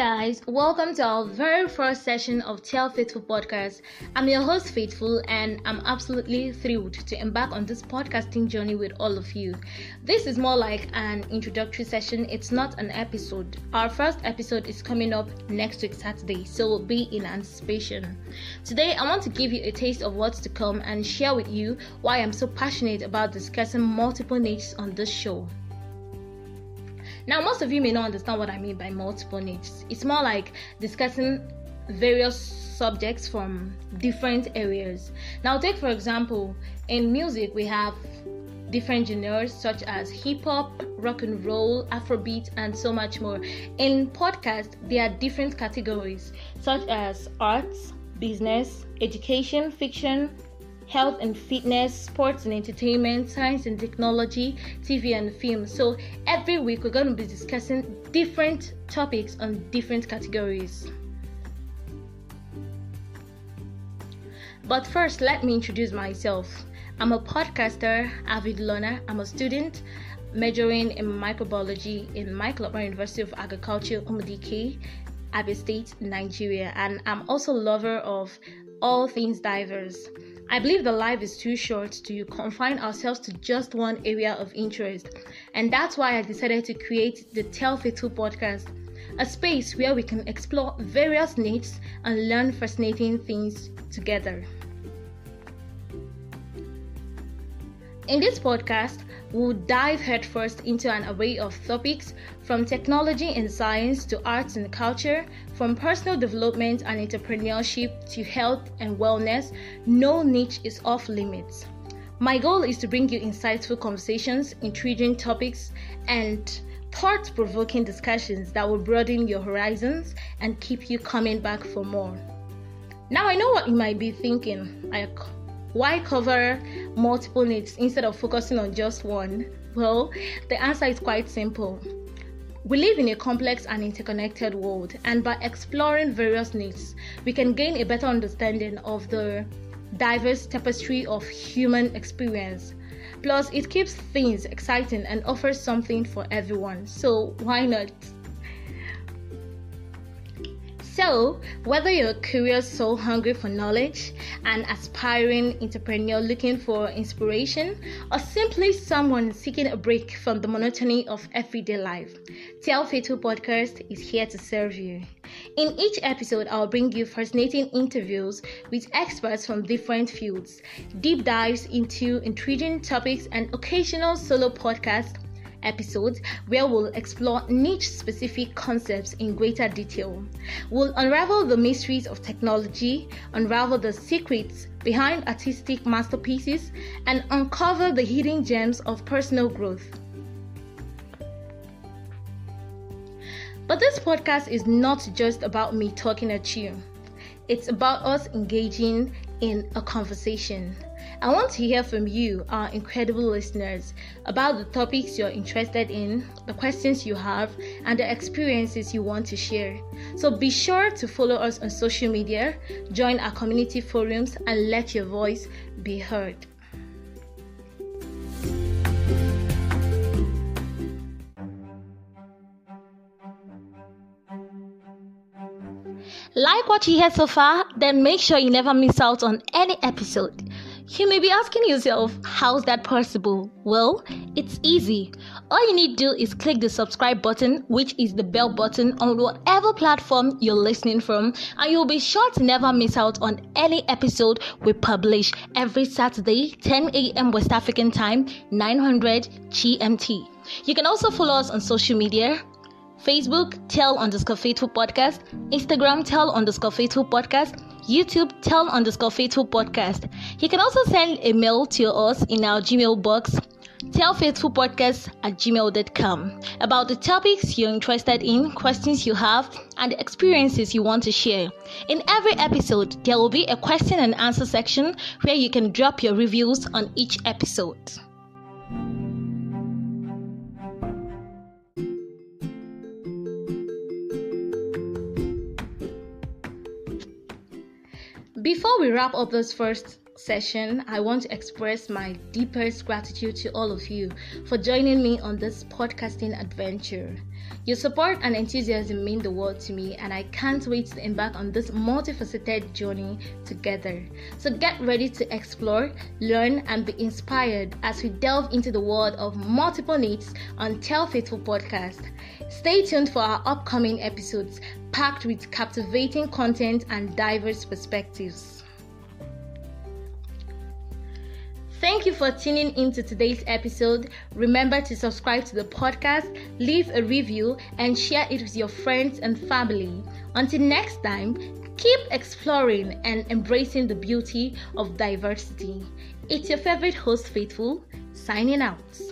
guys, welcome to our very first session of Tell Faithful Podcast. I'm your host, Faithful, and I'm absolutely thrilled to embark on this podcasting journey with all of you. This is more like an introductory session, it's not an episode. Our first episode is coming up next week, Saturday, so be in anticipation. Today, I want to give you a taste of what's to come and share with you why I'm so passionate about discussing multiple needs on this show. Now, most of you may not understand what I mean by multiple needs. It's more like discussing various subjects from different areas. Now, take for example, in music, we have different genres such as hip hop, rock and roll, afrobeat, and so much more. In podcast, there are different categories such as arts, business, education, fiction, health and fitness, sports and entertainment, science and technology, TV and film. So every week we're going to be discussing different topics on different categories. But first, let me introduce myself. I'm a podcaster, avid learner. I'm a student majoring in microbiology in Michael University of Agriculture, Umudike, Abia State, Nigeria, and I'm also a lover of all things diverse. I believe the life is too short to confine ourselves to just one area of interest, and that's why I decided to create the Tell Faithful podcast, a space where we can explore various needs and learn fascinating things together. In this podcast, we'll dive headfirst into an array of topics from technology and science to arts and culture, from personal development and entrepreneurship to health and wellness. No niche is off limits. My goal is to bring you insightful conversations, intriguing topics, and thought provoking discussions that will broaden your horizons and keep you coming back for more. Now, I know what you might be thinking. Why cover multiple needs instead of focusing on just one? Well, the answer is quite simple. We live in a complex and interconnected world, and by exploring various needs, we can gain a better understanding of the diverse tapestry of human experience. Plus, it keeps things exciting and offers something for everyone. So, why not? So, whether you're a curious soul hungry for knowledge, an aspiring entrepreneur looking for inspiration, or simply someone seeking a break from the monotony of everyday life, Tell Faithful Podcast is here to serve you. In each episode, I'll bring you fascinating interviews with experts from different fields, deep dives into intriguing topics, and occasional solo podcasts episodes where we'll explore niche specific concepts in greater detail. We'll unravel the mysteries of technology, unravel the secrets behind artistic masterpieces, and uncover the hidden gems of personal growth. But this podcast is not just about me talking at you. It's about us engaging in a conversation. I want to hear from you, our incredible listeners, about the topics you're interested in, the questions you have, and the experiences you want to share. So be sure to follow us on social media, join our community forums, and let your voice be heard. Like what you hear so far? Then make sure you never miss out on any episode. You may be asking yourself, how's that possible? Well, it's easy. All you need to do is click the subscribe button, which is the bell button on whatever platform you're listening from, and you'll be sure to never miss out on any episode we publish every Saturday, 10 a.m. West African time, 900 GMT. You can also follow us on social media Facebook, tell underscore faithful podcast, Instagram, tell underscore faithful podcast, YouTube, tell underscore faithful podcast. You can also send a mail to us in our Gmail box, tellfaithfulpodcast at gmail.com about the topics you're interested in, questions you have, and the experiences you want to share. In every episode, there will be a question and answer section where you can drop your reviews on each episode. Before we wrap up this first session, I want to express my deepest gratitude to all of you for joining me on this podcasting adventure. Your support and enthusiasm mean the world to me, and I can't wait to embark on this multifaceted journey together. So get ready to explore, learn, and be inspired as we delve into the world of multiple needs on Tell Faithful Podcast. Stay tuned for our upcoming episodes packed with captivating content and diverse perspectives. Thank you for tuning into today's episode. Remember to subscribe to the podcast, leave a review, and share it with your friends and family. Until next time, keep exploring and embracing the beauty of diversity. It's your favorite host, Faithful, signing out.